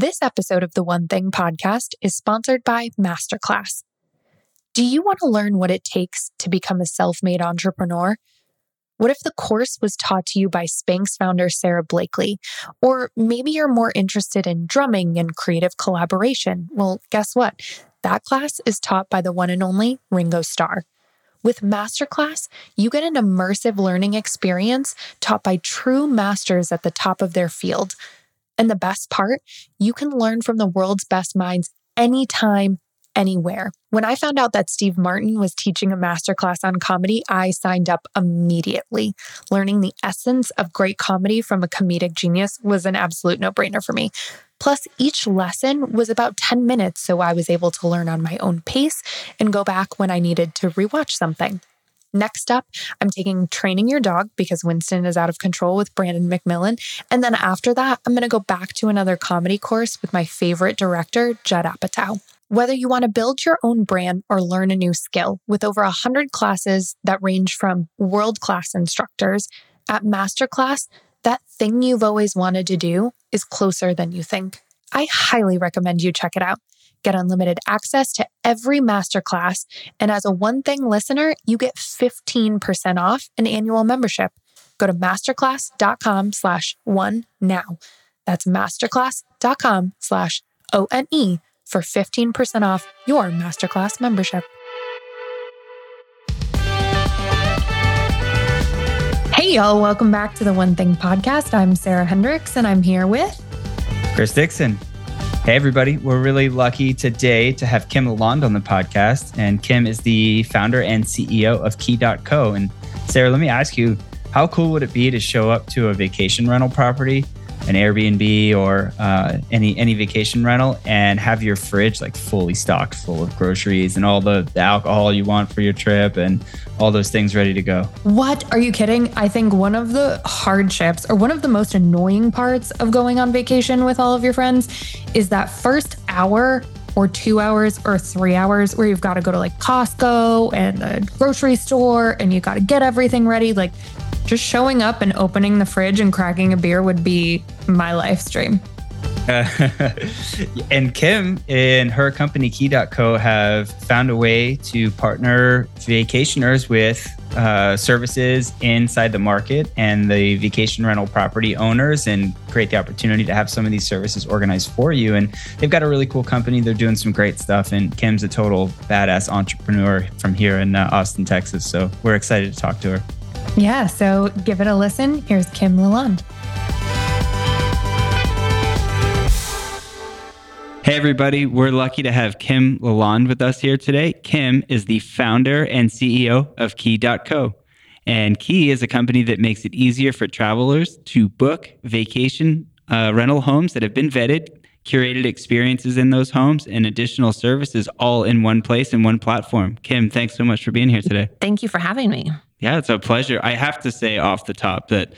This episode of the One Thing podcast is sponsored by Masterclass. Do you want to learn what it takes to become a self made entrepreneur? What if the course was taught to you by Spanx founder Sara Blakely? Or maybe you're more interested in drumming and creative collaboration. Well, guess what? That class is taught by the one and only Ringo Starr. With Masterclass, you get an immersive learning experience taught by true masters at the top of their field. And the best part, you can learn from the world's best minds anytime, anywhere. When I found out that Steve Martin was teaching a masterclass on comedy, I signed up immediately. Learning the essence of great comedy from a comedic genius was an absolute no brainer for me. Plus, each lesson was about 10 minutes, so I was able to learn on my own pace and go back when I needed to rewatch something. Next up, I'm taking Training Your Dog because Winston is out of control with Brandon McMillan. And then after that, I'm going to go back to another comedy course with my favorite director, Judd Apatow. Whether you want to build your own brand or learn a new skill, with over 100 classes that range from world class instructors, at Masterclass, that thing you've always wanted to do is closer than you think. I highly recommend you check it out. Get unlimited access to every masterclass. And as a one thing listener, you get 15% off an annual membership. Go to masterclass.com slash one now. That's masterclass.com slash O N E for 15% off your masterclass membership. Hey, y'all. Welcome back to the One Thing podcast. I'm Sarah Hendricks and I'm here with Chris Dixon. Hey, everybody. We're really lucky today to have Kim Lalande on the podcast. And Kim is the founder and CEO of Key.co. And Sarah, let me ask you, how cool would it be to show up to a vacation rental property an Airbnb or uh, any any vacation rental and have your fridge like fully stocked full of groceries and all the, the alcohol you want for your trip and all those things ready to go. What? Are you kidding? I think one of the hardships or one of the most annoying parts of going on vacation with all of your friends is that first hour or two hours or three hours where you've got to go to like Costco and the grocery store and you got to get everything ready. Like just showing up and opening the fridge and cracking a beer would be my life stream. and Kim and her company Key.co have found a way to partner vacationers with uh, services inside the market and the vacation rental property owners and create the opportunity to have some of these services organized for you. And they've got a really cool company. They're doing some great stuff. And Kim's a total badass entrepreneur from here in uh, Austin, Texas. So we're excited to talk to her. Yeah, so give it a listen. Here's Kim Lalande. Hey, everybody. We're lucky to have Kim Lalande with us here today. Kim is the founder and CEO of Key.co. And Key is a company that makes it easier for travelers to book vacation uh, rental homes that have been vetted, curated experiences in those homes, and additional services all in one place and one platform. Kim, thanks so much for being here today. Thank you for having me. Yeah, it's a pleasure. I have to say off the top that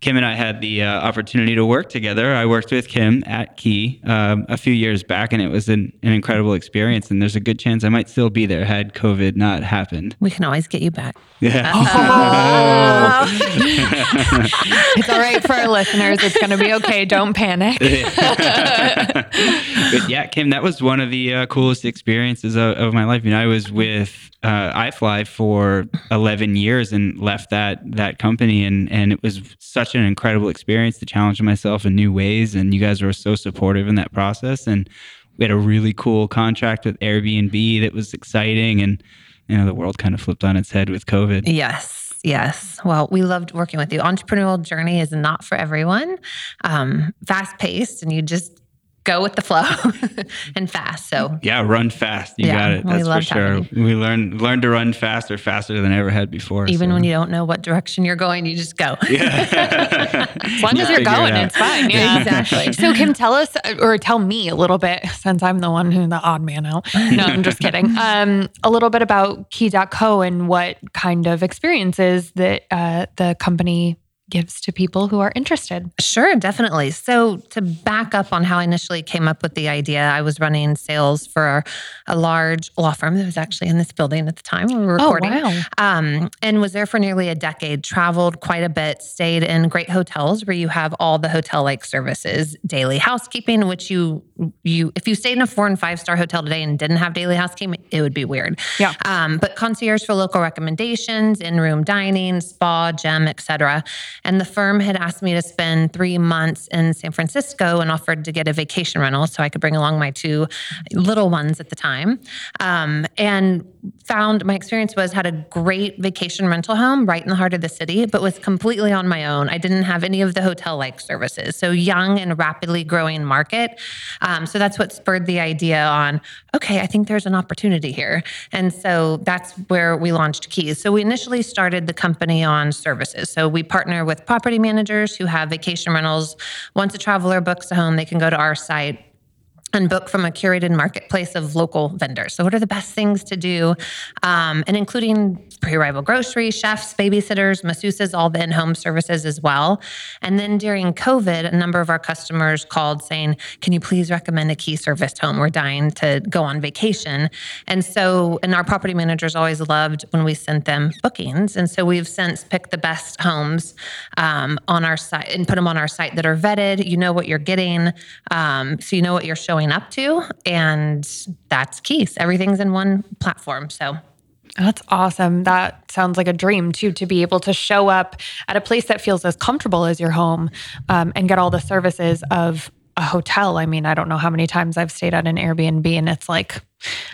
Kim and I had the uh, opportunity to work together. I worked with Kim at Key um, a few years back, and it was an, an, incredible experience. And there's a good chance I might still be there had COVID not happened. We can always get you back. Yeah. Oh. it's all right for our listeners. It's going to be okay. Don't panic. but yeah, Kim, that was one of the uh, coolest experiences of, of, my life. You know, I was with uh, iFly for 11 years and left that that company, and and it was such an incredible experience to challenge myself in new ways. And you guys were so supportive in that process, and we had a really cool contract with Airbnb that was exciting and you know, the world kind of flipped on its head with COVID. Yes. Yes. Well, we loved working with you. Entrepreneurial journey is not for everyone. Um, fast paced, and you just go with the flow and fast. So yeah, run fast. You yeah, got it. That's for sure. We learn learn to run faster, faster than I ever had before. Even so. when you don't know what direction you're going, you just go. Yeah. as long as you're going, it it's fine. Yeah, exactly. So Kim, tell us or tell me a little bit, since I'm the one who the odd man out. No, I'm just kidding. Um, a little bit about Key.co and what kind of experiences that uh, the company gives to people who are interested. Sure, definitely. So, to back up on how I initially came up with the idea, I was running sales for a large law firm that was actually in this building at the time we were recording. Oh, wow. Um, and was there for nearly a decade, traveled quite a bit, stayed in great hotels where you have all the hotel like services, daily housekeeping, which you, you, if you stayed in a four and five star hotel today and didn't have daily housekeeping, it would be weird. Yeah. Um, but concierge for local recommendations, in room dining, spa, gym, etc. And the firm had asked me to spend three months in San Francisco and offered to get a vacation rental so I could bring along my two little ones at the time. Um, and found my experience was had a great vacation rental home right in the heart of the city, but was completely on my own. I didn't have any of the hotel like services. So young and rapidly growing market. Um, so that's what spurred the idea on, okay, I think there's an opportunity here. And so that's where we launched Keys. So we initially started the company on services. So we partner with property managers who have vacation rentals. Once a traveler books a home, they can go to our site and book from a curated marketplace of local vendors. So, what are the best things to do? Um, and including pre arrival groceries, chefs, babysitters, masseuses, all the in home services as well. And then during COVID, a number of our customers called saying, Can you please recommend a key serviced home? We're dying to go on vacation. And so, and our property managers always loved when we sent them bookings. And so, we've since picked the best homes um, on our site and put them on our site that are vetted. You know what you're getting. Um, so, you know what you're showing up to. And that's keys. Everything's in one platform. So that's awesome. That sounds like a dream too, to be able to show up at a place that feels as comfortable as your home um, and get all the services of a hotel. I mean, I don't know how many times I've stayed at an Airbnb and it's like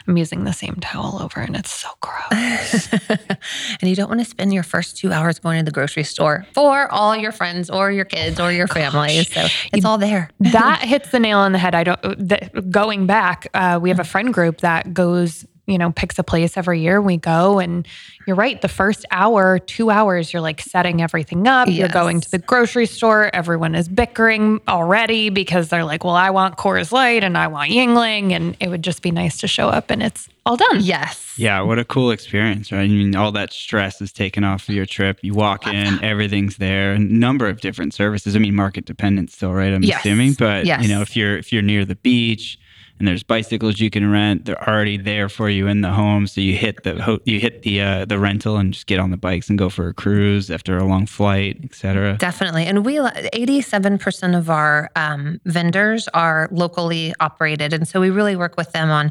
I'm using the same towel over and it's so gross. and you don't want to spend your first two hours going to the grocery store for all your friends or your kids or your family. So it's all there. that hits the nail on the head. I don't, the, going back, uh, we have a friend group that goes you know, picks a place every year. We go, and you're right. The first hour, two hours, you're like setting everything up. Yes. You're going to the grocery store. Everyone is bickering already because they're like, well, I want Coors Light and I want Yuengling. And it would just be nice to show up and it's all done. Yes. Yeah. What a cool experience, right? I mean, all that stress is taken off of your trip. You walk in, everything's there, a number of different services. I mean, market dependent still, right? I'm yes. assuming. But, yes. you know, if you're, if you're near the beach, and there's bicycles you can rent. They're already there for you in the home, so you hit the you hit the uh, the rental and just get on the bikes and go for a cruise after a long flight, etc. Definitely, and we 87 percent of our um, vendors are locally operated, and so we really work with them on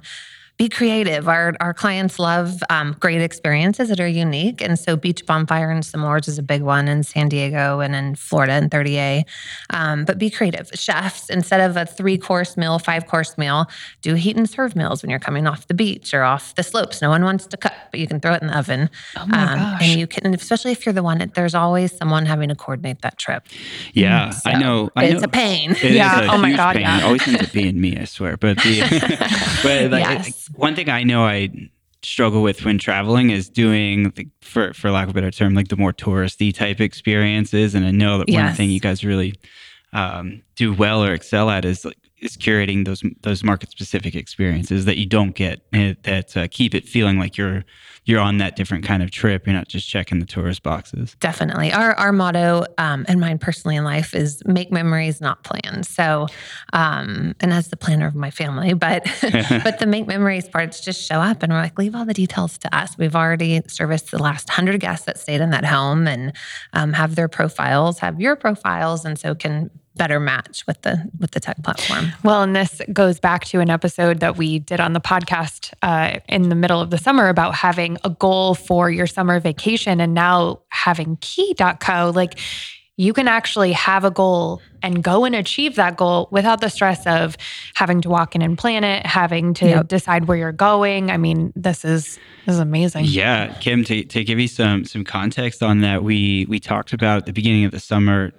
be creative. Our, our clients love um, great experiences that are unique. And so Beach Bonfire and S'mores is a big one in San Diego and in Florida and 30A. Um, but be creative. Chefs, instead of a three course meal, five course meal, do heat and serve meals when you're coming off the beach or off the slopes. No one wants to cook, but you can throw it in the oven. Oh my um, gosh. And you can, especially if you're the one, That, there's always someone having to coordinate that trip. Yeah, so I know. I it's know. a pain. It yeah. oh my God. Pain. Yeah. It always ends up being me, I swear. But the, but like, yes one thing I know I struggle with when traveling is doing the, for for lack of a better term like the more touristy type experiences and i know that yes. one thing you guys really um, do well or excel at is like is curating those those market specific experiences that you don't get eh, that uh, keep it feeling like you're you're on that different kind of trip. You're not just checking the tourist boxes. Definitely. Our our motto um, and mine personally in life is make memories, not plans. So, um, and as the planner of my family, but but the make memories parts just show up and we're like, leave all the details to us. We've already serviced the last hundred guests that stayed in that home and um, have their profiles, have your profiles, and so can better match with the with the tech platform. Well, and this goes back to an episode that we did on the podcast uh, in the middle of the summer about having a goal for your summer vacation, and now having Key.co. Like you can actually have a goal and go and achieve that goal without the stress of having to walk in and plan it, having to yep. decide where you're going. I mean, this is this is amazing. Yeah, Kim, to, to give you some some context on that, we we talked about at the beginning of the summer.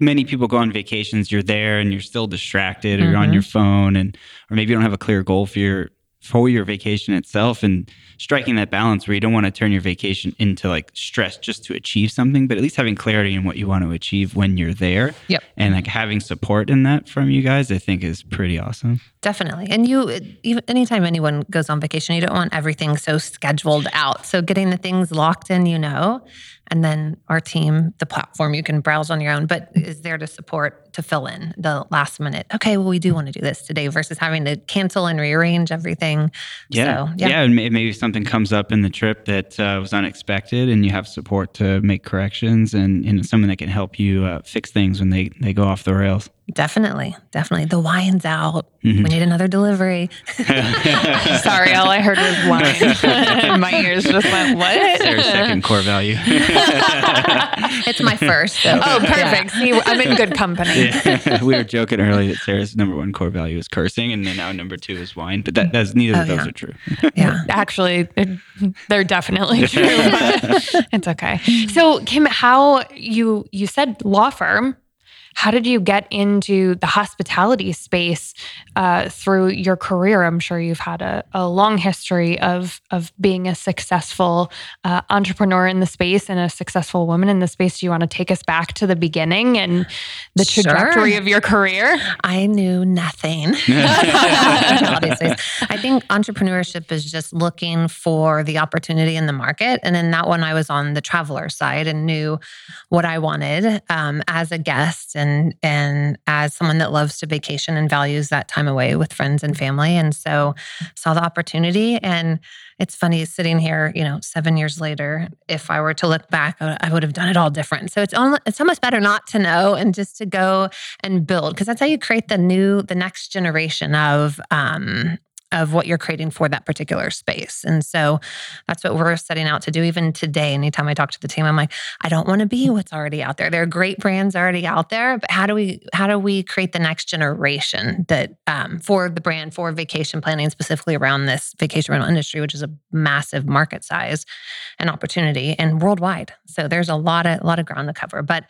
Many people go on vacations. You're there and you're still distracted, or mm-hmm. you're on mm-hmm. your phone, and or maybe you don't have a clear goal for your for your vacation itself and striking that balance where you don't want to turn your vacation into like stress just to achieve something but at least having clarity in what you want to achieve when you're there yep and like having support in that from you guys i think is pretty awesome definitely and you even anytime anyone goes on vacation you don't want everything so scheduled out so getting the things locked in you know and then our team, the platform you can browse on your own, but is there to support to fill in the last minute. Okay, well, we do want to do this today versus having to cancel and rearrange everything. Yeah, so, yeah, yeah. And maybe something comes up in the trip that uh, was unexpected, and you have support to make corrections and, and someone that can help you uh, fix things when they they go off the rails. Definitely, definitely. The wine's out. Mm-hmm. We need another delivery. Sorry, all I heard was wine. my ears just went, what? Sarah's second core value. it's my first. So. Oh, perfect. Yeah. See, I'm in good company. Yeah. we were joking earlier that Sarah's number one core value is cursing, and then now number two is wine. But that, that's neither oh, of those yeah. are true. Yeah, actually, they're definitely true. It's okay. So, Kim, how you you said law firm how did you get into the hospitality space uh, through your career? I'm sure you've had a, a long history of of being a successful uh, entrepreneur in the space and a successful woman in the space. Do you want to take us back to the beginning and the trajectory sure. of your career? I knew nothing. I think entrepreneurship is just looking for the opportunity in the market, and in that one, I was on the traveler side and knew what I wanted um, as a guest and and as someone that loves to vacation and values that time away with friends and family. And so saw the opportunity and it's funny sitting here you know 7 years later if i were to look back i would have done it all different. So it's almost, it's almost better not to know and just to go and build because that's how you create the new the next generation of um, of what you're creating for that particular space. And so that's what we're setting out to do. Even today, anytime I talk to the team, I'm like, I don't want to be what's already out there. There are great brands already out there, but how do we how do we create the next generation that um, for the brand for vacation planning specifically around this vacation rental industry, which is a massive market size and opportunity and worldwide. So there's a lot of a lot of ground to cover. But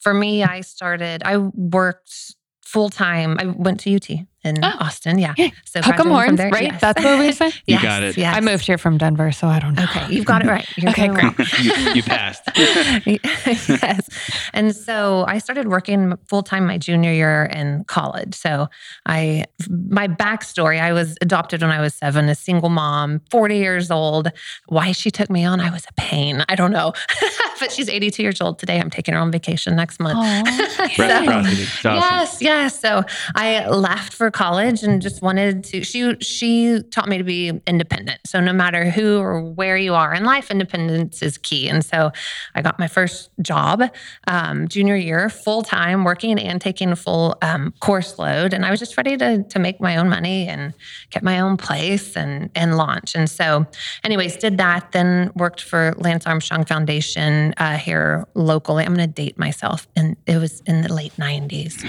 for me, I started. I worked full time. I went to UT in oh. Austin. Yeah. So Hook 'em horns, right? Yes. That's what we say. you got it. Yes. I moved here from Denver, so I don't know. Okay, you've got it right. You're okay, great. you, you, passed. yes. And so I started working full time my junior year in college. So I, my backstory, I was adopted when I was seven, a single mom, 40 years old. Why she took me on, I was a pain. I don't know. but she's 82 years old today. I'm taking her on vacation next month. so, awesome. Yes, yes. So I left for college and just wanted to she she taught me to be independent. So no matter who or where you are in life, independence is key. And so I got my first job um, junior year, full time, working and taking a full um, course load. And I was just ready to to make my own money and get my own place and and launch. And so, anyways, did that. Then worked for Lance Armstrong Foundation uh, here locally. I'm going to date myself, and it was in the late '90s,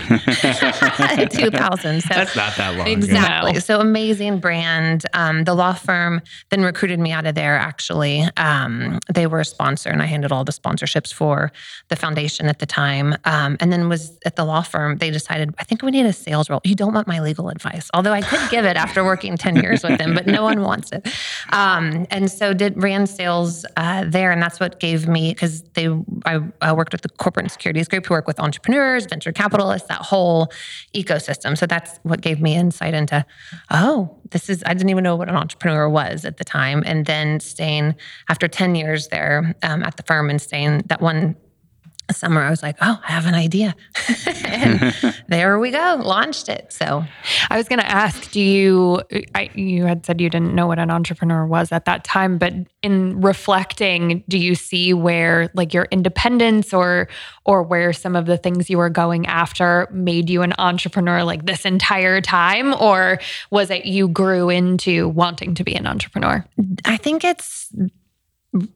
2000. So That's not that long. Exactly. Ago. So amazing brand. Um, the law firm then recruited me out of there. Actually, um, they were a sponsor, and I handled all the sponsorships for the foundation at the time. Um, and then was at the law firm. They decided, I think we need a sales role. You don't want my legal advice, although I could give it after working ten years with them, but no one wants it. Um, and so did ran sales uh, there, and that's what gave me because they I, I worked with the corporate and securities group who work with entrepreneurs, venture capitalists, that whole ecosystem. So that's what gave me insight into, oh, this is, I didn't even know what an entrepreneur was at the time. And then staying after 10 years there um, at the firm and staying that one summer i was like oh i have an idea. And there we go launched it. So i was going to ask do you I, you had said you didn't know what an entrepreneur was at that time but in reflecting do you see where like your independence or or where some of the things you were going after made you an entrepreneur like this entire time? Or was it you grew into wanting to be an entrepreneur? I think it's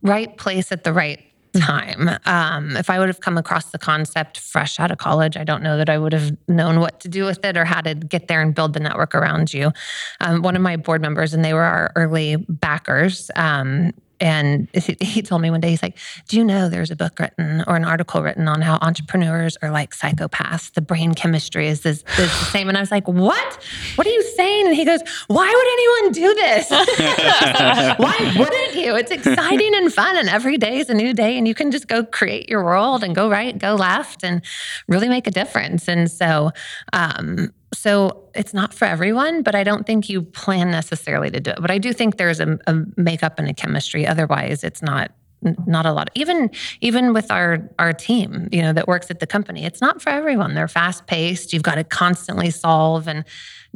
right place at the right time. Um, if I would have come across the concept fresh out of college, I don't know that I would have known what to do with it or how to get there and build the network around you. Um, one of my board members, and they were our early backers, um, and he told me one day, he's like, Do you know there's a book written or an article written on how entrepreneurs are like psychopaths? The brain chemistry is, this, is the same. And I was like, What? What are you saying? And he goes, Why would anyone do this? Why wouldn't you? It's exciting and fun. And every day is a new day. And you can just go create your world and go right, go left, and really make a difference. And so, um, so it's not for everyone, but I don't think you plan necessarily to do it. But I do think there's a, a makeup and a chemistry. Otherwise, it's not not a lot. Even even with our our team, you know, that works at the company, it's not for everyone. They're fast paced. You've got to constantly solve and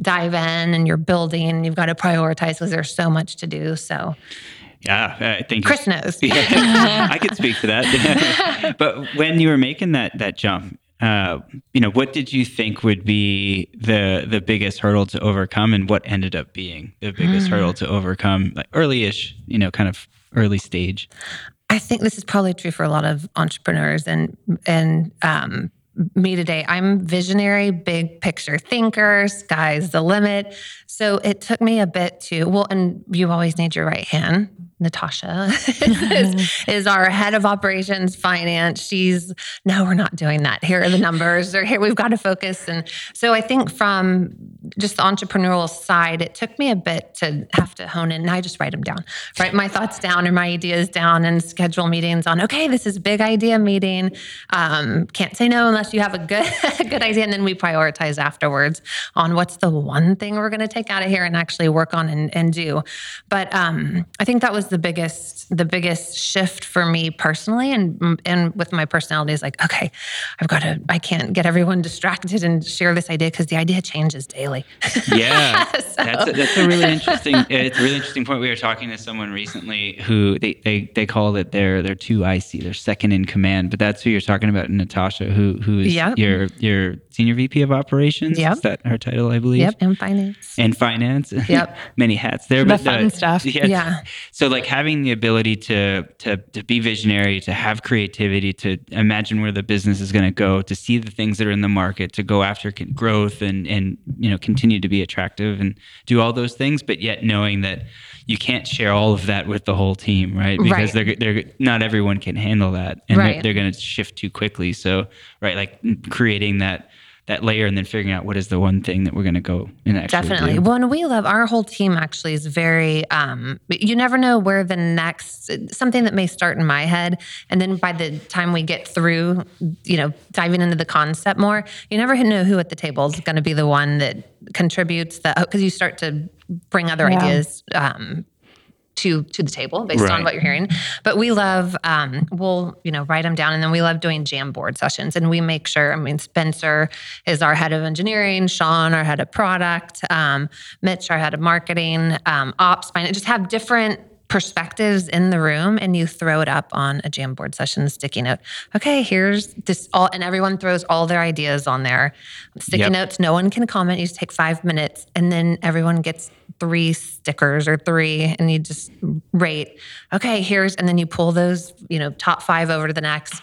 dive in, and you're building. and You've got to prioritize because there's so much to do. So. Yeah, I think Chris knows. yeah, I could speak to that. but when you were making that that jump, uh, you know, what did you think would be the the biggest hurdle to overcome, and what ended up being the biggest mm. hurdle to overcome, like early-ish, you know, kind of early stage? I think this is probably true for a lot of entrepreneurs and and um, me today. I'm visionary, big picture thinker, sky's the limit. So it took me a bit to, well, and you always need your right hand. Natasha is, is, our head of operations finance. She's, no, we're not doing that. Here are the numbers, or here we've got to focus. And so I think from just the entrepreneurial side, it took me a bit to have to hone in. And I just write them down, write my thoughts down or my ideas down and schedule meetings on, okay, this is big idea meeting. Um, can't say no unless you have a good, good idea. And then we prioritize afterwards on what's the one thing we're going to take out of here and actually work on and, and do. But um, I think that was the biggest the biggest shift for me personally and and with my personality is like okay i've got to i can't get everyone distracted and share this idea because the idea changes daily yeah so. that's, a, that's a really interesting it's a really interesting point we were talking to someone recently who they they, they call it their their two ic their second in command but that's who you're talking about natasha who who who's yep. your your senior vp of operations yep. is that her title i believe yep and finance and finance yep many hats there the but uh, fun the, stuff yeah, yeah. so like having the ability to to to be visionary, to have creativity, to imagine where the business is going to go, to see the things that are in the market, to go after growth and and you know continue to be attractive and do all those things, but yet knowing that you can't share all of that with the whole team, right? Because right. they're they're not everyone can handle that, and right. they're, they're going to shift too quickly. So right, like creating that that layer and then figuring out what is the one thing that we're going to go and actually definitely do. well and we love our whole team actually is very um, you never know where the next something that may start in my head and then by the time we get through you know diving into the concept more you never know who at the table is going to be the one that contributes that because you start to bring other yeah. ideas um, to to the table based right. on what you're hearing. But we love um, we'll you know write them down, and then we love doing Jamboard sessions, and we make sure. I mean, Spencer is our head of engineering, Sean our head of product, um, Mitch our head of marketing, um, ops, finance. Just have different perspectives in the room and you throw it up on a Jamboard session sticky note. Okay, here's this all and everyone throws all their ideas on there. Sticky yep. notes, no one can comment. You just take five minutes and then everyone gets three stickers or three and you just rate okay here's and then you pull those you know top five over to the next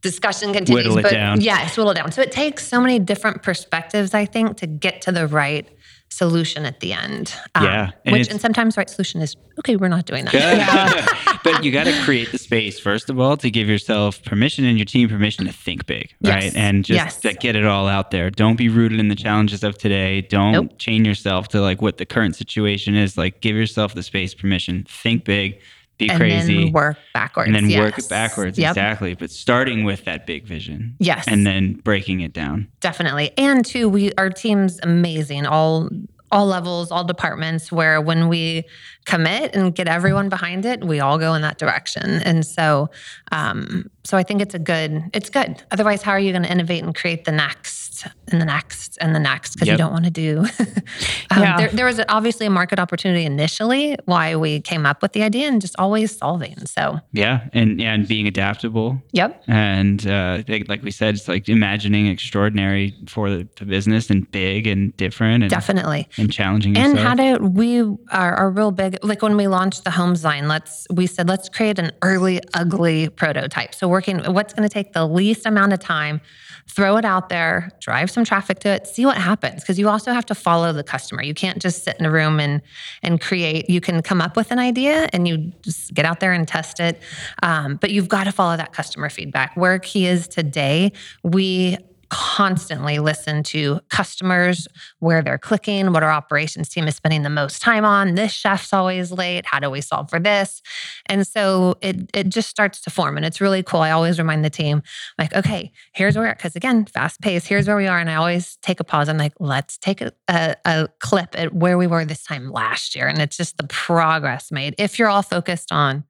discussion continues whittle it but down. yes whittle it down so it takes so many different perspectives i think to get to the right solution at the end. Um, yeah. And which and sometimes right solution is okay, we're not doing that. Yeah. but you got to create the space first of all to give yourself permission and your team permission to think big, right? Yes. And just yes. get it all out there. Don't be rooted in the challenges of today. Don't nope. chain yourself to like what the current situation is. Like give yourself the space, permission, think big be and crazy, then work backwards, and then yes. work backwards. Yep. Exactly, but starting with that big vision, yes, and then breaking it down. Definitely, and two, we our team's amazing. All all levels, all departments, where when we commit and get everyone behind it, we all go in that direction. And so, um, so I think it's a good, it's good. Otherwise, how are you going to innovate and create the next and the next and the next? Because yep. you don't want to do. um, yeah. there, there, was obviously a market opportunity initially why we came up with the idea and just always solving. So yeah, and and being adaptable. Yep. And uh, like we said, it's like imagining extraordinary for the, the business and big and different and definitely and challenging. And yourself. how to we are, are real big like when we launched the home design, let's we said let's create an early ugly prototype. So working what's going to take the least amount of time, throw it out there, drive some traffic to it, see what happens because you also have to follow the customer. You can't just sit in a room and and create. You can come up with an idea and you just get out there and test it, um, but you've got to follow that customer feedback. Where Key is today, we constantly listen to customers, where they're clicking, what our operations team is spending the most time on. This chef's always late. How do we solve for this? And so it it just starts to form, and it's really cool. I always remind the team, like, okay, here's where because again, fast pace. Here's where we are, and I always take a pause. I'm like, let's take a, a, a clip at where we were this time last year, and it's just the progress made. If you're all focused on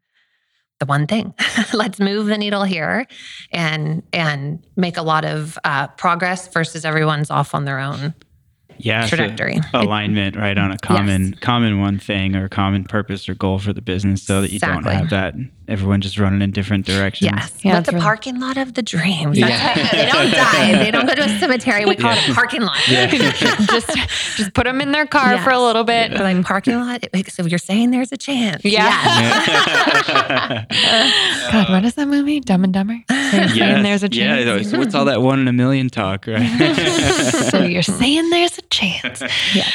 the one thing. Let's move the needle here and and make a lot of uh, progress versus everyone's off on their own yeah, trajectory. So alignment, right, on a common yes. common one thing or common purpose or goal for the business so that you exactly. don't have that everyone just running in different directions. Yes. Yeah, but the really... parking lot of the dreams. Yeah. they don't die. They don't go to a cemetery. We call yeah. it a parking lot. Yeah. just just put them in their car yes. for a little bit. Yeah. Like parking lot. So you're saying there's a chance. Yeah. Yes. God, what is that movie? Dumb and Dumber. So you're saying there's a chance. Yeah. What's all that one in a million talk, right? so you're saying there's a chance. Yeah.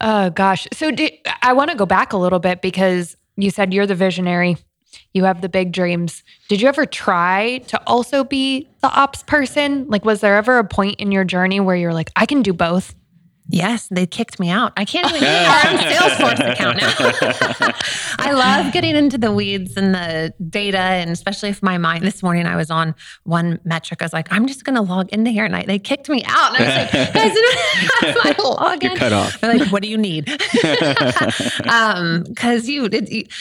Oh gosh. So do, I want to go back a little bit because you said you're the visionary you have the big dreams. Did you ever try to also be the ops person? Like, was there ever a point in your journey where you're like, I can do both? Yes, they kicked me out. I can't even use our own Salesforce account now. I love getting into the weeds and the data, and especially if my mind. This morning I was on one metric. I was like, I'm just going to log into here, and I, they kicked me out. And I was like, guys, my login. You're cut off. They're like, what do you need? Because um, you, it,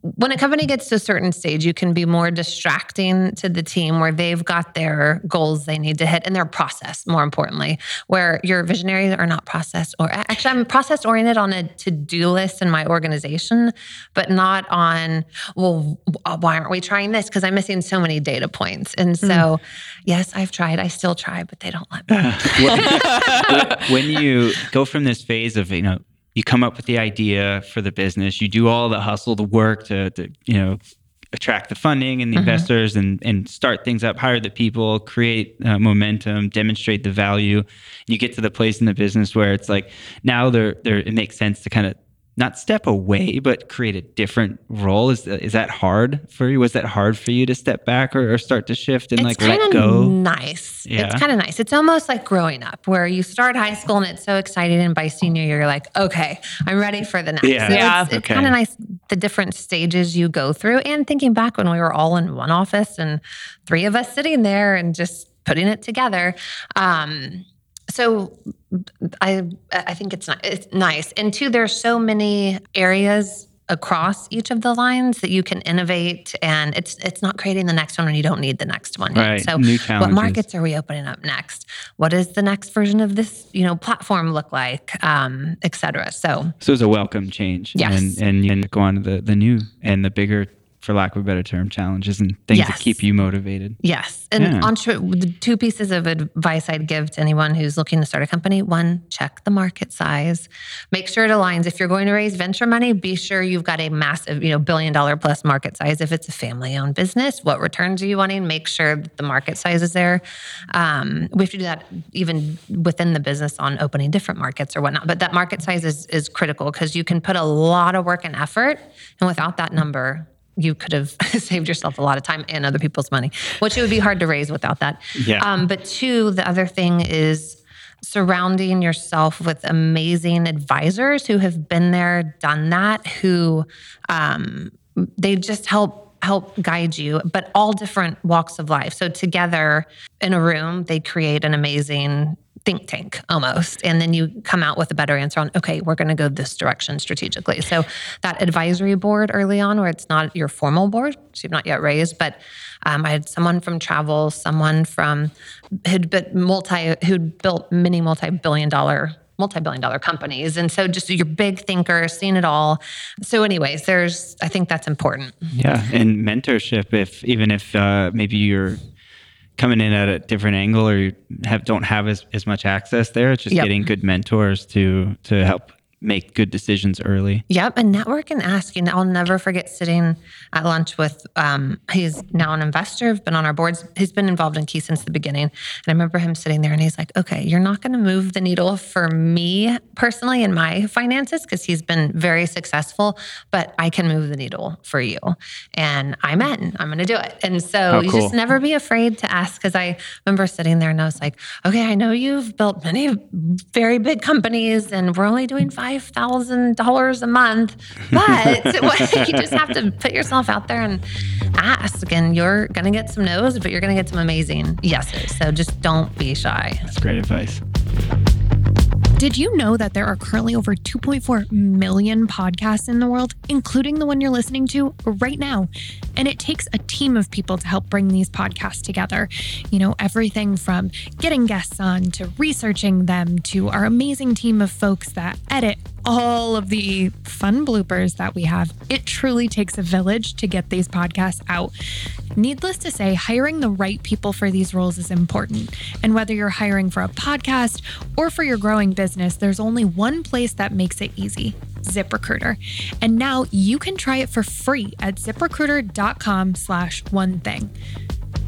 when a company gets to a certain stage, you can be more distracting to the team where they've got their goals they need to hit and their process. More importantly, where your visionaries are not. Process process or actually I'm process oriented on a to-do list in my organization, but not on, well, why aren't we trying this? Because I'm missing so many data points. And so, mm. yes, I've tried. I still try, but they don't let me. when you go from this phase of, you know, you come up with the idea for the business, you do all the hustle, the work to, to you know, attract the funding and the mm-hmm. investors and and start things up, hire the people, create uh, momentum, demonstrate the value. You get to the place in the business where it's like now there there it makes sense to kind of not step away, but create a different role. Is is that hard for you? Was that hard for you to step back or, or start to shift and it's like let go? Nice. Yeah. It's kind of nice. It's almost like growing up, where you start high school and it's so exciting, and by senior year you're like, okay, I'm ready for the next. Yeah, yeah. It's, it's okay. kind of nice the different stages you go through, and thinking back when we were all in one office and three of us sitting there and just putting it together. Um, so I I think it's not, it's nice. And two, there's so many areas across each of the lines that you can innovate and it's it's not creating the next one when you don't need the next one right. so what markets are we opening up next what does the next version of this you know platform look like um et cetera so so it's a welcome change yes. and and you go on to the the new and the bigger for lack of a better term, challenges and things yes. that keep you motivated. Yes. And yeah. entre- the two pieces of advice I'd give to anyone who's looking to start a company one, check the market size. Make sure it aligns. If you're going to raise venture money, be sure you've got a massive, you know, billion dollar plus market size. If it's a family owned business, what returns are you wanting? Make sure that the market size is there. Um, we have to do that even within the business on opening different markets or whatnot. But that market size is, is critical because you can put a lot of work and effort. And without that number, you could have saved yourself a lot of time and other people's money, which it would be hard to raise without that. Yeah. Um, but two, the other thing is surrounding yourself with amazing advisors who have been there, done that, who um, they just help help guide you, but all different walks of life. So together in a room, they create an amazing think tank almost. And then you come out with a better answer on, okay, we're going to go this direction strategically. So that advisory board early on, where it's not your formal board, so you've not yet raised, but um, I had someone from travel, someone from who'd been multi, who'd built many multi-billion dollar multi-billion dollar companies and so just your big thinker seeing it all so anyways there's i think that's important yeah and mentorship if even if uh, maybe you're coming in at a different angle or have don't have as, as much access there. It's just yep. getting good mentors to to help make good decisions early. Yep, and network and asking. I'll never forget sitting at lunch with. Um, he's now an investor. Been on our boards. He's been involved in Key since the beginning. And I remember him sitting there, and he's like, "Okay, you're not going to move the needle for me personally in my finances because he's been very successful, but I can move the needle for you." And I'm in. I'm going to do it. And so oh, you just never be afraid to ask. Because I remember sitting there, and I was like, "Okay, I know you've built many very big companies, and we're only doing five $5,000 a month. But you just have to put yourself out there and ask. And you're going to get some no's, but you're going to get some amazing yeses. So just don't be shy. That's great advice. Did you know that there are currently over 2.4 million podcasts in the world, including the one you're listening to right now? And it takes a team of people to help bring these podcasts together. You know, everything from getting guests on to researching them to our amazing team of folks that edit all of the fun bloopers that we have. It truly takes a village to get these podcasts out. Needless to say, hiring the right people for these roles is important. And whether you're hiring for a podcast or for your growing business, there's only one place that makes it easy ZipRecruiter. And now you can try it for free at ziprecruiter.com slash one thing.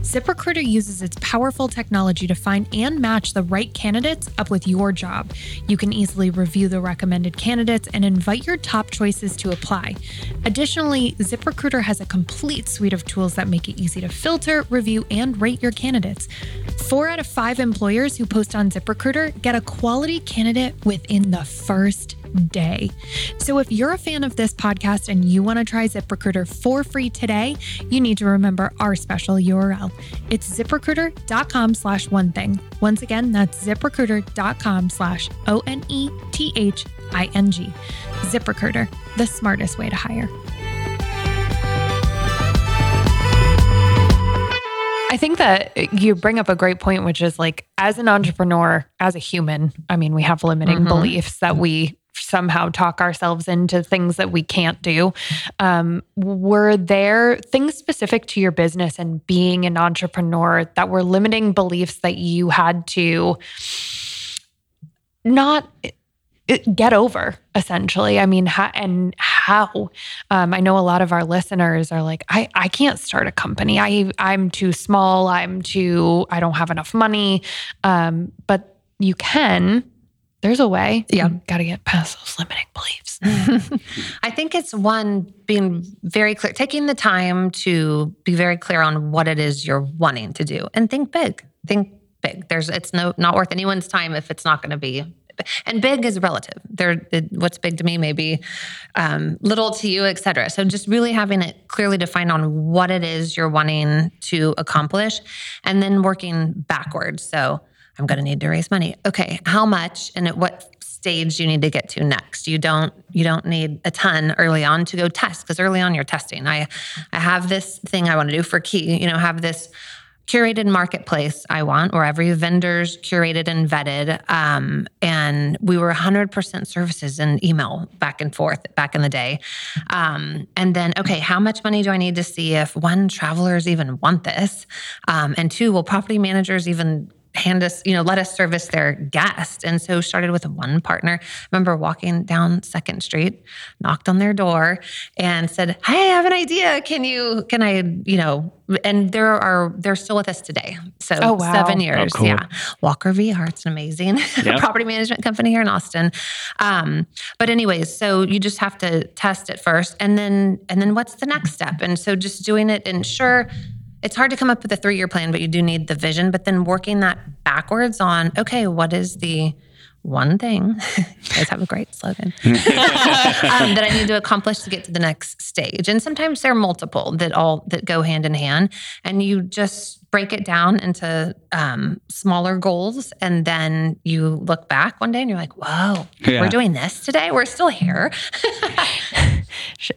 ZipRecruiter uses its powerful technology to find and match the right candidates up with your job. You can easily review the recommended candidates and invite your top choices to apply. Additionally, ZipRecruiter has a complete suite of tools that make it easy to filter, review, and rate your candidates. Four out of five employers who post on ZipRecruiter get a quality candidate within the first day. So if you're a fan of this podcast and you want to try ZipRecruiter for free today, you need to remember our special URL. It's ziprecruiter.com slash one thing. Once again, that's ziprecruiter.com slash O N E T H I N G. ZipRecruiter, the smartest way to hire. I think that you bring up a great point, which is like, as an entrepreneur, as a human, I mean, we have limiting Mhm. beliefs that we somehow talk ourselves into things that we can't do. Um, were there things specific to your business and being an entrepreneur that were limiting beliefs that you had to not uh, get over essentially? I mean how, and how? Um, i know a lot of our listeners are like i i can't start a company. I i'm too small. I'm too i don't have enough money. Um, but you can there's a way Yeah. got to get past those limiting beliefs I think it's one being very clear, taking the time to be very clear on what it is you're wanting to do and think big. Think big. There's it's no not worth anyone's time if it's not going to be and big is relative. There what's big to me may be um, little to you, et cetera. So just really having it clearly defined on what it is you're wanting to accomplish and then working backwards. So I'm going to need to raise money. Okay, how much and at what stage you need to get to next. You don't you don't need a ton early on to go test because early on you're testing. I I have this thing I want to do for key, you know, have this curated marketplace I want where every vendor's curated and vetted. Um, and we were 100% services and email back and forth back in the day. Um, and then, okay, how much money do I need to see if one, travelers even want this? Um, and two, will property managers even hand us, you know, let us service their guest. And so started with one partner. remember walking down Second Street, knocked on their door and said, Hey, I have an idea. Can you, can I, you know, and there are, they're still with us today. So Oh, wow. seven years. cool. Yeah. Walker V Heart's an amazing Yep. property management company here in Austin. Um, but anyways, so you just have to test it first and then, and then what's the next step? And so just doing it and sure, it's hard to come up with a three year plan, but you do need the vision. But then working that backwards on, okay, what is the one thing? you guys have a great slogan um, that I need to accomplish to get to the next stage. And sometimes there are multiple that all that go hand in hand, and you just break it down into um, smaller goals, and then you look back one day and you're like, "Whoa, Yeah. we're doing this today. We're still here."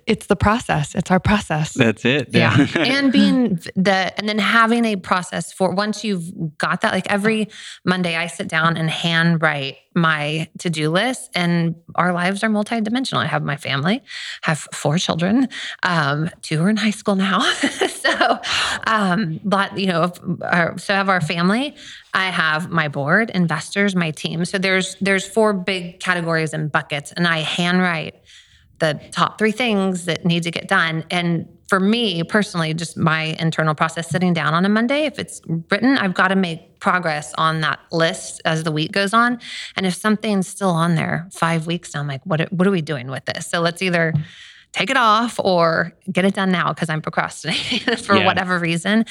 it's the process it's our process That's it. Yeah. and being the, and then having a process for once you've got that, like every Monday, I sit down and hand write my to do list. And our lives are multidimensional. I have my family, have four children, um, two are in high school now. so, um, but, you know, our, so I have our family. I have my board, investors, my team. So there's there's four big categories and buckets, and I handwrite the top three things that need to get done. And for me personally, just my internal process sitting down on a Monday, if it's written, I've got to make progress on that list as the week goes on. And if something's still on there five weeks I'm like, what, what are we doing with this? So let's either take it off or get it done now because I'm procrastinating for Yeah. whatever reason.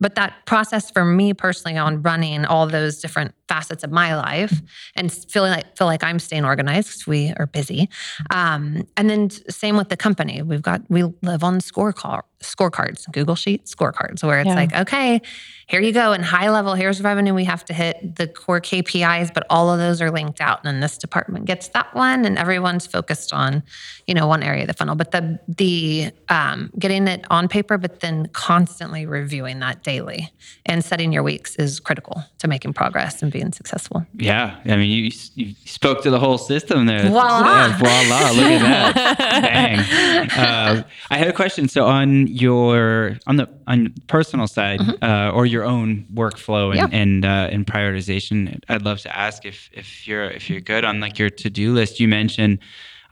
But that process for me personally on running all those different facets of my life and feeling like feel like I'm staying organized 'cause we are busy. Um, and then same with the company. We've got we live on scorecard scorecards, Google Sheets scorecards, where it's Yeah. like, okay, here you go. And high level, here's revenue we have to hit, the core KPIs, but all of those are linked out. And then this department gets that one, and everyone's focused on, you know, one area of the funnel. But the the um, getting it on paper, but then constantly reviewing that daily and setting your weeks is critical to making progress and being successful. Yeah, I mean, you, you spoke to the whole system there. Voila. Yeah, voila! Look at that. Bang. Uh, I had a question. So on your on the on personal side, uh, or your own workflow and Mm-hmm. Yeah. and, uh, and prioritization, I'd love to ask if if you're if you're good on like your to do list. You mentioned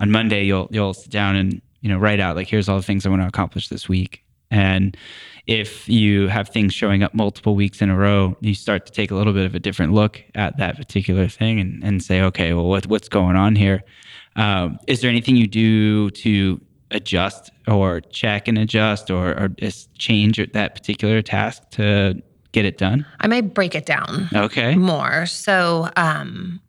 on Monday you'll you'll sit down and you know write out like here's all the things I want to accomplish this week. And if you have things showing up multiple weeks in a row, you start to take a little bit of a different look at that particular thing and, and say, okay, well, what, what's going on here? Um, is there anything you do to adjust or check and adjust or, or just change that particular task to get it done? I may break it down. Okay. more. So um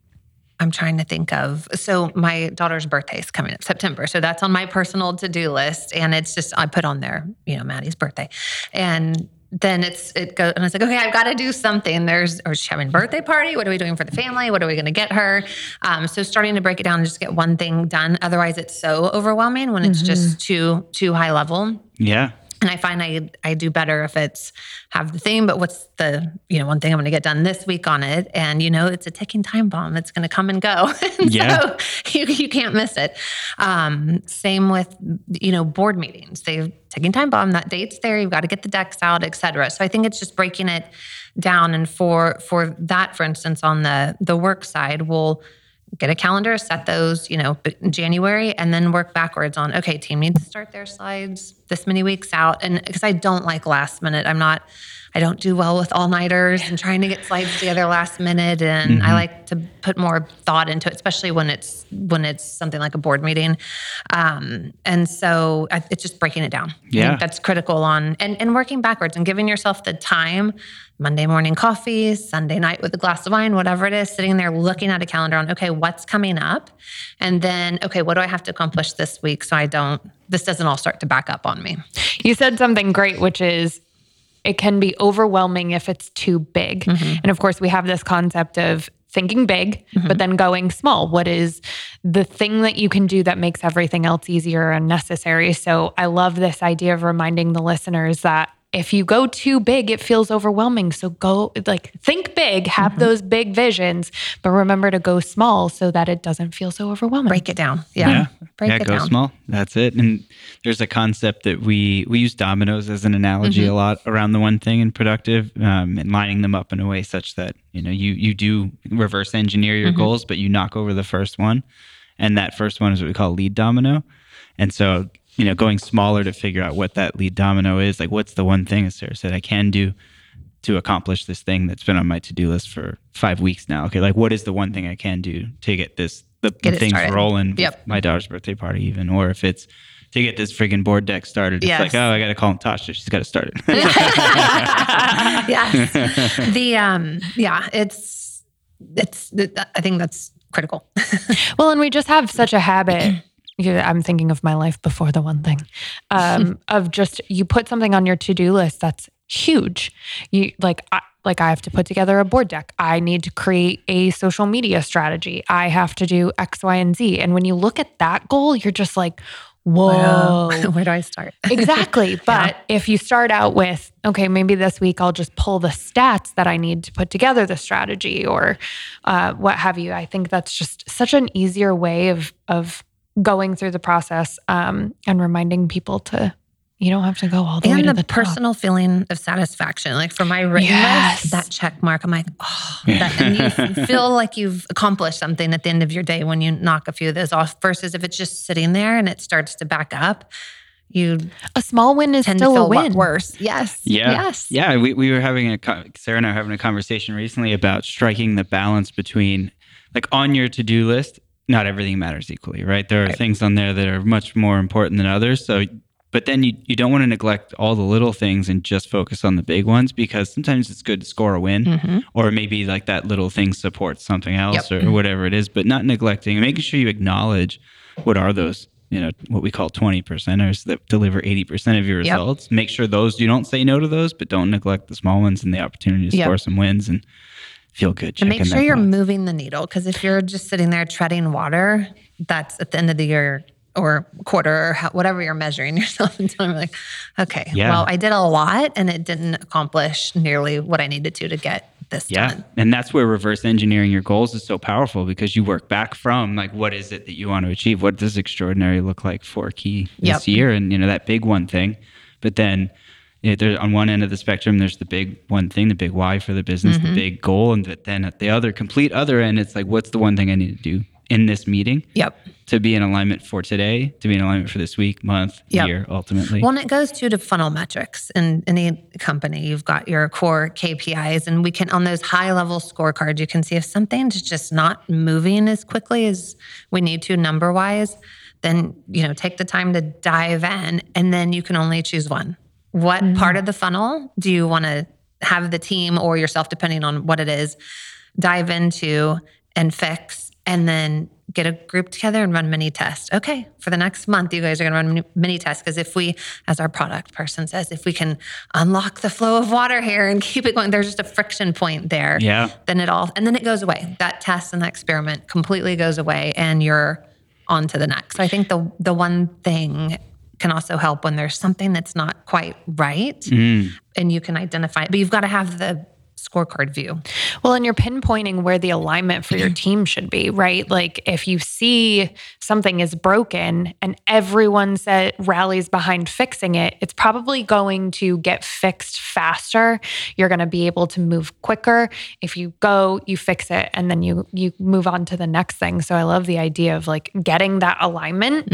I'm trying to think of so my daughter's birthday is coming up September. So that's on my personal to-do list. And it's just I put on there, you know, Maddie's birthday. And then it's it goes and I was like, okay, I've got to do something. There's or she's having a birthday party. What are we doing for the family? What are we gonna get her? Um, so starting to break it down and just get one thing done. Otherwise it's so overwhelming when it's just too too high level. Yeah. And I find I I do better if it's have the theme, but what's the you know one thing I'm going to get done this week on it, and you know it's a ticking time bomb. It's going to come and go, And Yeah. so you you can't miss it. Um, same with you know board meetings. They ticking time bomb. That date's there. You've got to get the decks out, et cetera. So I think it's just breaking it down. And for for that, for instance, on the the work side, we'll get a calendar, set those, you know, in January, and then work backwards on, okay, team needs to start their slides this many weeks out. And because I don't like last minute, I'm not, I don't do well with all nighters and trying to get slides together last minute. And I like to put more thought into it, especially when it's, when it's something like a board meeting. Um, and so I, it's just breaking it down. I Yeah. think that's critical on, and, and working backwards and giving yourself the time Monday morning coffee, Sunday night with a glass of wine, whatever it is, sitting there looking at a calendar on, okay, what's coming up? And then, okay, what do I have to accomplish this week so I don't, this doesn't all start to back up on me. You said something great, which is it can be overwhelming if it's too big. Mm-hmm. And of course, we have this concept of thinking big, but mm-hmm. then going small. What is the thing that you can do that makes everything else easier and necessary? So I love this idea of reminding the listeners that if you go too big, it feels overwhelming. So go like think big, have those big visions, but remember to go small so that it doesn't feel so overwhelming. Break it down. Yeah. Break yeah, it go down. small. That's it. And there's a concept that we we use dominoes as an analogy Mm-hmm. a lot around the one thing in productive, um, and lining them up in a way such that you know you you do reverse engineer your Mm-hmm. goals, but you knock over the first one, and that first one is what we call lead domino. And so you know, going smaller to figure out what that lead domino is, like what's the one thing, as Sarah said, I can do to accomplish this thing that's been on my to-do list for five weeks now. Okay, like what is the one thing I can do to get this the, Get the things started. rolling? Yep. My daughter's birthday party, even, or if it's to get this friggin' board deck started. It's Yes. like, oh, I got to call Tasha. She's got to start it. yes. the um yeah, it's it's I think that's critical. Well, and we just have such a habit. yeah, I'm thinking of my life before the one thing um, of just you put something on your to do list that's huge. You like, I, like I have to put together a board deck. I need to create a social media strategy. I have to do X, Y, and Z. And when you look at that goal, you're just like, whoa. Where do I start? Exactly. But if you start out with, okay, maybe this week I'll just pull the stats that I need to put together the strategy or uh, what have you, I think that's just such an easier way of of going through the process um, and reminding people to you don't have to go all the way and to the, the, top. personal feeling of satisfaction. Like for my written Yes. list, that check mark, I'm like, oh, that, and you feel like you've accomplished something at the end of your day when you knock a few of those off. Versus if it's just sitting there and it starts to back up, you A small win is still a a win. worse. Yes. Yeah. Yes. Yeah. We, we were having a, Sarah and I were having a conversation recently about striking the balance between, like, on your to do list, not everything matters equally, right? There are Right. things on there that are much more important than others. So, but then you, you don't want to neglect all the little things and just focus on the big ones because sometimes it's good to score a win Mhm. or maybe like that little thing supports something else Yep. or, or whatever it is, but not neglecting, making sure you acknowledge what are those you know what we call 20 percenters that deliver 80% of your Yep. results make sure those you don't say no to those but don't neglect the small ones and the opportunity to Yep. score some wins and feel good And make sure you're box. moving the needle because if you're just sitting there treading water, that's at the end of the year or quarter or how, whatever you're measuring yourself until telling like, okay, Yeah. well, I did a lot and it didn't accomplish nearly what I needed to to get this yeah done. and that's where reverse engineering your goals is so powerful because you work back from like what is it that you want to achieve what does extraordinary look like for key this Yep. year and you know that big one thing but then you know, there, on one end of the spectrum there's the big one thing the big why for the business Mm-hmm. the big goal and then at the other complete other end it's like what's the one thing i need to do in this meeting Yep. to be in alignment for today to be in alignment for this week month Yep. year ultimately Well, and it goes to the funnel metrics in any company. You've got your core KPIs, and we can on those high level scorecards, you can see if something's just not moving as quickly as we need to number wise. Then you know, take the time to dive in, and then you can only choose one. What mm-hmm. part of the funnel do you want to have the team or yourself, depending on what it is, dive into and fix, and then get a group together and run mini tests. Okay, for the next month, you guys are going to run mini- mini tests because if we, as our product person says, if we can unlock the flow of water here and keep it going, there's just a friction point there. Yeah. Then it all, and then it goes away. That test and that experiment completely goes away, and you're on to the next. So I think the the one thing can also help when there's something that's not quite right, Mm. and you can identify. it. But you've got to have the scorecard view. Well, and you're pinpointing where the alignment for your team should be, right? Like if you see something is broken and everyone said rallies behind fixing it, it's probably going to get fixed faster. You're going to be able to move quicker. If you go, you fix it, and then you you move on to the next thing. So I love the idea of like getting that alignment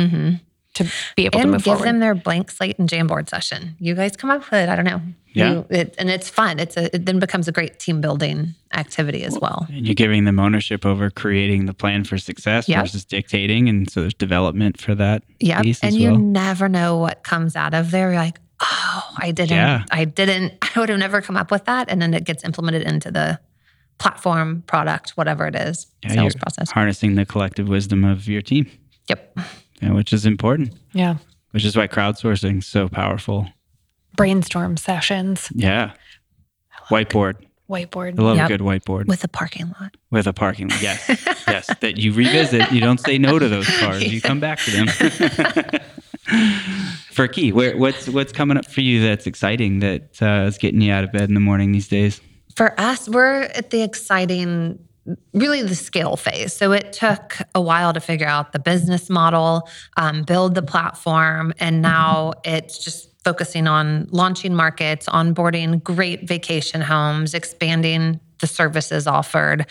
to be able to and move give forward. them their blank slate and Jamboard session. You guys come up with it. I don't know. Yeah. You- it, and it's fun. It's a, it then becomes a great team building activity as well. and you're giving them ownership over creating the plan for success Yep. versus dictating and so there's development for that Yeah. And you well never know what comes out of there. You're like, oh, I didn't, Yeah. I didn't, I would have never come up with that. And then it gets implemented into the platform, product, whatever it is, Yeah, sales process. harnessing the collective wisdom of your team Yep. Yeah, which is important. Yeah. which is why crowdsourcing is so powerful. Brainstorm sessions, yeah. Whiteboard. Whiteboard. i love Yep. a good whiteboard. With a parking lot. with a parking lot yes. Yes that you revisit. You don't say no to those cars. You come back to them. For key where, what's what's coming up for you that's exciting that uh, is getting you out of bed in the morning these days? For us, we're at the exciting, really the scale phase. So it took a while to figure out the business model, um, build the platform, and now it's just focusing on launching markets, onboarding great vacation homes, expanding the services offered.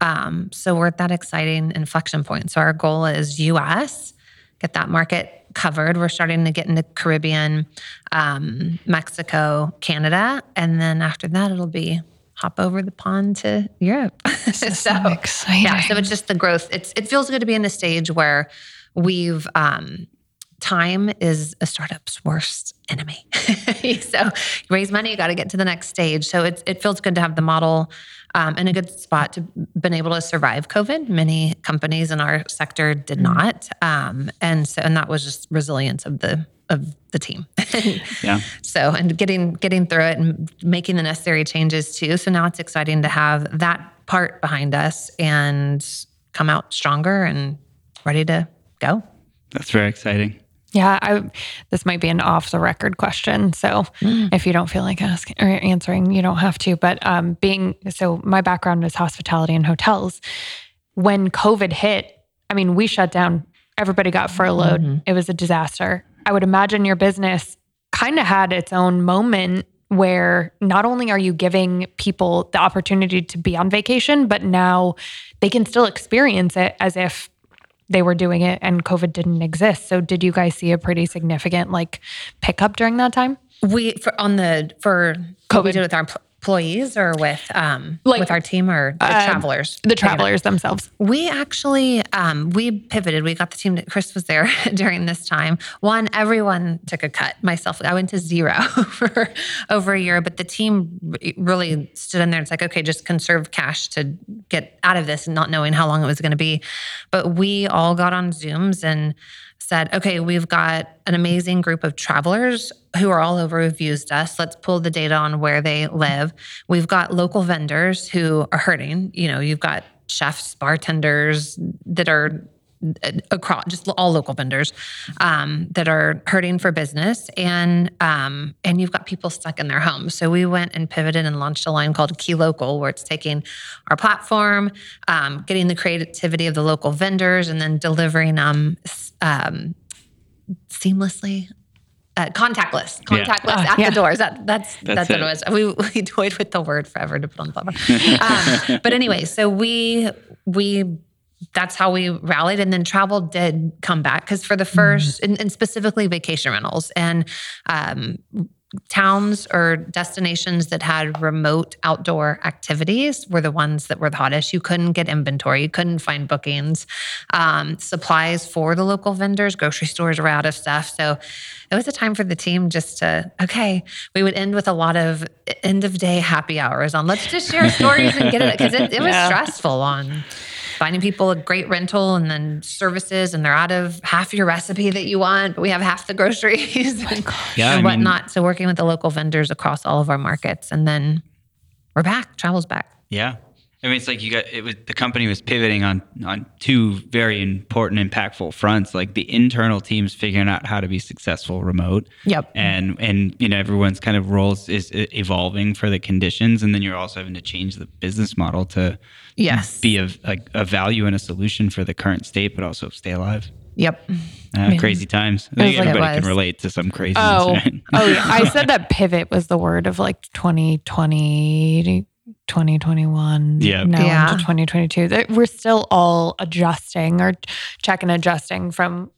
Um, so we're at that exciting inflection point. So our goal is US, get that market covered. We're starting to get into Caribbean, um, Mexico, Canada, and then after that, it'll be hop over the pond to Europe. so exciting. yeah, so it's just the growth. It's it feels good to be in a stage where we've um, time is a startup's worst enemy. so you raise money, you got to get to the next stage. So it's it feels good to have the model um, in a good spot to been able to survive COVID. Many companies in our sector did not, um, and so and that was just resilience of the of the team. yeah So and getting getting through it and making the necessary changes too. So now it's exciting to have that part behind us and come out stronger and ready to go. that's very exciting Yeah, I, this might be an off the record question. So if you don't feel like asking or answering, you don't have to. But um, being so, my background is hospitality and hotels. When COVID hit, I mean, we shut down. Everybody got furloughed. It was a disaster. I would imagine your business kind of had its own moment where not only are you giving people the opportunity to be on vacation, but now they can still experience it as if they were doing it and COVID didn't exist. So did you guys see a pretty significant like pickup during that time? We for on the for COVID. with our employees or with um Like, with our team or the uh, travelers. The travelers themselves. We actually um, we pivoted. We got the team. That Chris was there during this time. One, everyone took a cut. Myself, I went to zero for over a year. But the team really stood in there. It's like, okay, just conserve cash to get out of this, and not knowing how long it was going to be. But we all got on Zooms and said, okay, we've got an amazing group of travelers who are all over who've used us. Let's pull the data on where they live. We've got local vendors who are hurting. You know, you've got chefs, bartenders that are across just all local vendors um, that are hurting for business and um, and you've got people stuck in their homes so we went and pivoted and launched a line called key local where it's taking our platform um, getting the creativity of the local vendors and then delivering them um, seamlessly uh, contactless, contactless yeah. uh, at yeah. the doors. That, that's that's, that's what it was. We we toyed with the word forever to put on the platform. um, but anyway, so we we that's how we rallied. And then travel did come back because for the 1st mm and, and, specifically vacation rentals and um, towns or destinations that had remote outdoor activities were the ones that were the hottest. You couldn't get inventory, you couldn't find bookings. Um, supplies for the local vendors, grocery stores were out of stuff. So it was a time for the team just to, okay, we would end with a lot of end of day happy hours on let's just share stories and get it because it, it, was yeah. stressful on finding people a great rental and then services, and they're out of half your recipe that you want, but we have half the groceries and, oh yeah, and whatnot. Mean, so working with the local vendors across all of our markets, and then we're back. Travel's back. Yeah. I mean, it's like you got it was the company was pivoting on on two very important, impactful fronts. Like the internal teams figuring out how to be successful remote. Yep. And and you know everyone's kind of roles is evolving for the conditions, and then you're also having to change the business model to yes be a, a, a value and a solution for the current state, but also stay alive. Yep. Uh, crazy times. I think everybody like can relate to some crazy. Oh, right? oh yeah. I said that pivot was the word of like 2020 2021 yeah. now yeah. into 2022 we're still all adjusting or checking adjusting from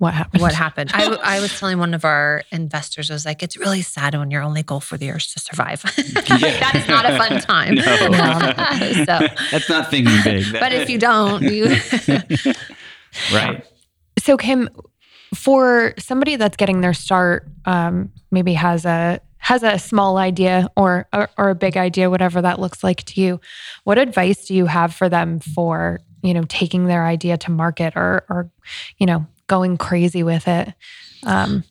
what happened. What happened. I, I was telling one of our investors i was like it's really sad when your only goal for the year is to survive. That is not a fun time. No. so that's not thinking big. But if you don't you right. So kim for somebody that's getting their start um, maybe has a has a small idea or, or, or a big idea, whatever that looks like to you, what advice do you have for them for you know taking their idea to market or or you know going crazy with it? Um,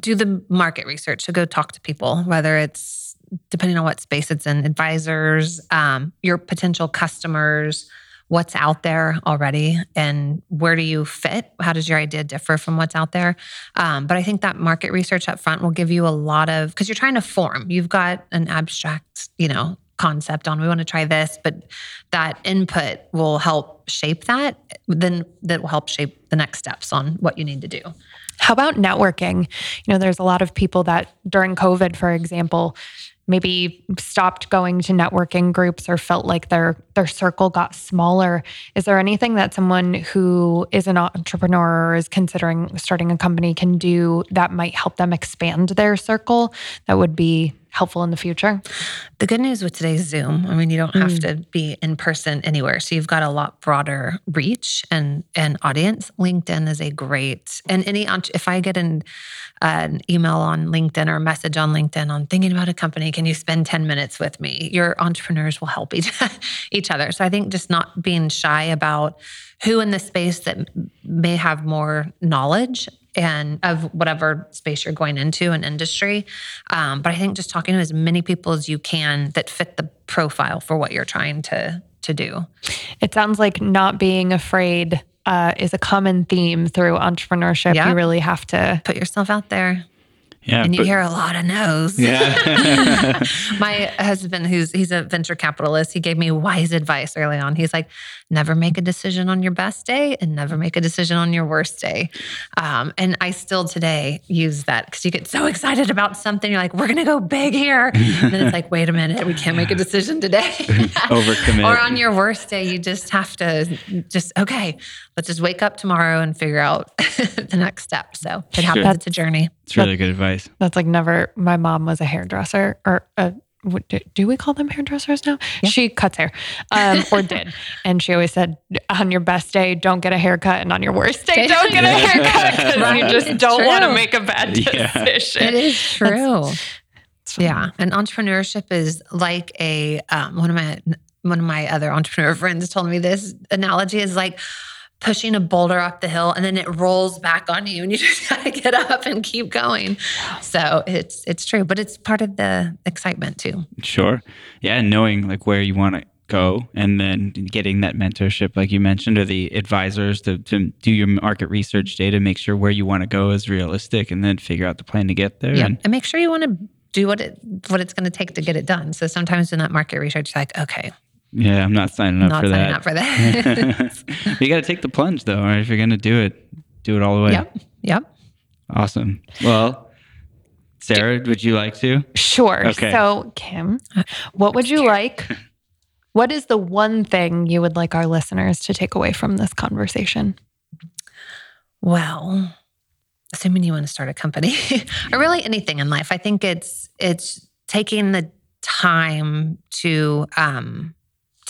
do the market research. So go talk to people, whether it's depending on what space it's in, advisors, um, your potential customers what's out there already and where do you fit? How does your idea differ from what's out there? Um, but I think that market research up front will give you a lot of because you're trying to form. You've got an abstract, you know, concept on we want to try this, but that input will help shape that. Then that will help shape the next steps on what you need to do. How about networking? You know, there's a lot of people that during COVID, for example, maybe stopped going to networking groups or felt like their their circle got smaller. Is there anything that someone who is an entrepreneur or is considering starting a company can do that might help them expand their circle that would be helpful in the future? The good news with today's Zoom, I mean, you don't have mm. to be in person anywhere. So you've got a lot broader reach and, and audience. LinkedIn is a great, and any, if I get an, an email on LinkedIn or a message on LinkedIn on thinking about a company, can you spend 10 minutes with me? Your entrepreneurs will help each, each other. So I think just not being shy about who in the space that may have more knowledge and of whatever space you're going into an industry. Um, but I think just talking to as many people as you can that fit the profile for what you're trying to to do. It sounds like not being afraid uh, is a common theme through entrepreneurship. You really have to put yourself out there. Yeah, and you but, hear a lot of no's. Yeah. My husband, who's he's a venture capitalist, he gave me wise advice early on. He's like, never make a decision on your best day and never make a decision on your worst day. Um, and I still today use that because you get so excited about something. You're like, we're gonna go big here. and then it's like, wait a minute, we can't make a decision today. Overcommit. or on your worst day, you just have to just okay, let's just wake up tomorrow and figure out the next step. So it happens. Sure. It's a journey. It's really good advice. That's like never. My mom was a hairdresser or a do, do, we call them hairdressers now? Yeah. She cuts hair, um, or did, and she always said, "On your best day, don't get a haircut, and on your worst day, don't get a haircut because right? you just it's don't want to make a bad decision." Yeah. It is true. That's, yeah, and entrepreneurship is like a um, one of my one of my other entrepreneur friends told me this analogy is like pushing a boulder up the hill and then it rolls back on you and you just got to get up and keep going. So it's it's true, but it's part of the excitement too. Sure. Yeah, and knowing like where you want to go and then getting that mentorship like you mentioned or the advisors to, to do your market research data make sure where you want to go is realistic and then figure out the plan to get there Yeah. and And make sure you want to do what it what it's going to take to get it done. So sometimes in that market research, like, okay, yeah i'm not signing up for that. not for signing that up for that. you got to take the plunge though right if you're going to do it do it all the way yep. Yep. awesome well sarah would you like to Sure. Okay. So, Kim, what would you like? What is the one thing you would like our listeners to take away from this conversation? Well, assuming you want to start a company or really anything in life, I think it's it's taking the time to um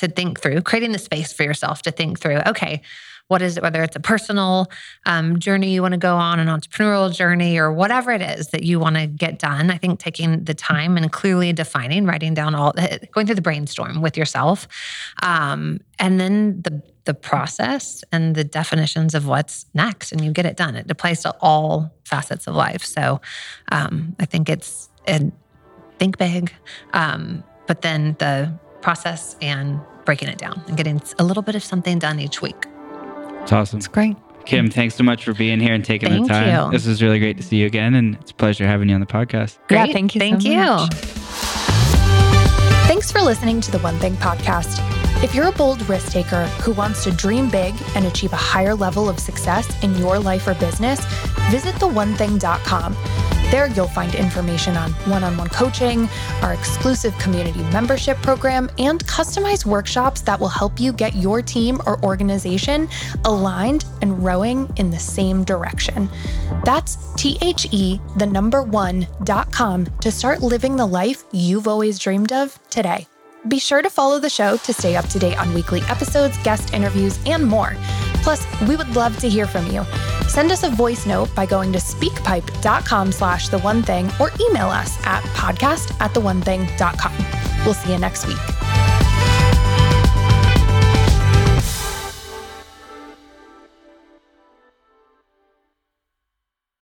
to think through, creating the space for yourself to think through, okay, what is it, whether it's a personal um, journey you want to go on, an entrepreneurial journey, or whatever it is that you want to get done. I think taking the time and clearly defining, writing down all, going through the brainstorm with yourself, um, and then the the process and the definitions of what's next, and you get it done. It applies to all facets of life. So um, I think it's and think big, um, but then the process and breaking it down and getting a little bit of something done each week. it's awesome It's great. kim thanks so much for being here and taking Thank the time you. this was really great to see you again and it's a pleasure having you on the podcast Yeah, Great. thank you so Thank you. much. Thanks for listening to the One Thing podcast. If you're a bold risk taker who wants to dream big and achieve a higher level of success in your life or business, visit theonething.com. There you'll find information on one on one coaching, our exclusive community membership program, and customized workshops that will help you get your team or organization aligned and rowing in the same direction. That's T H E, the number one, dot com to start living the life you've always dreamed of today. Be sure to follow the show to stay up to date on weekly episodes, guest interviews, and more. Plus, we would love to hear from you. Send us a voice note by going to speakpipe.com slash the one thing or email us at podcast at the one thing.com. We'll see you next week.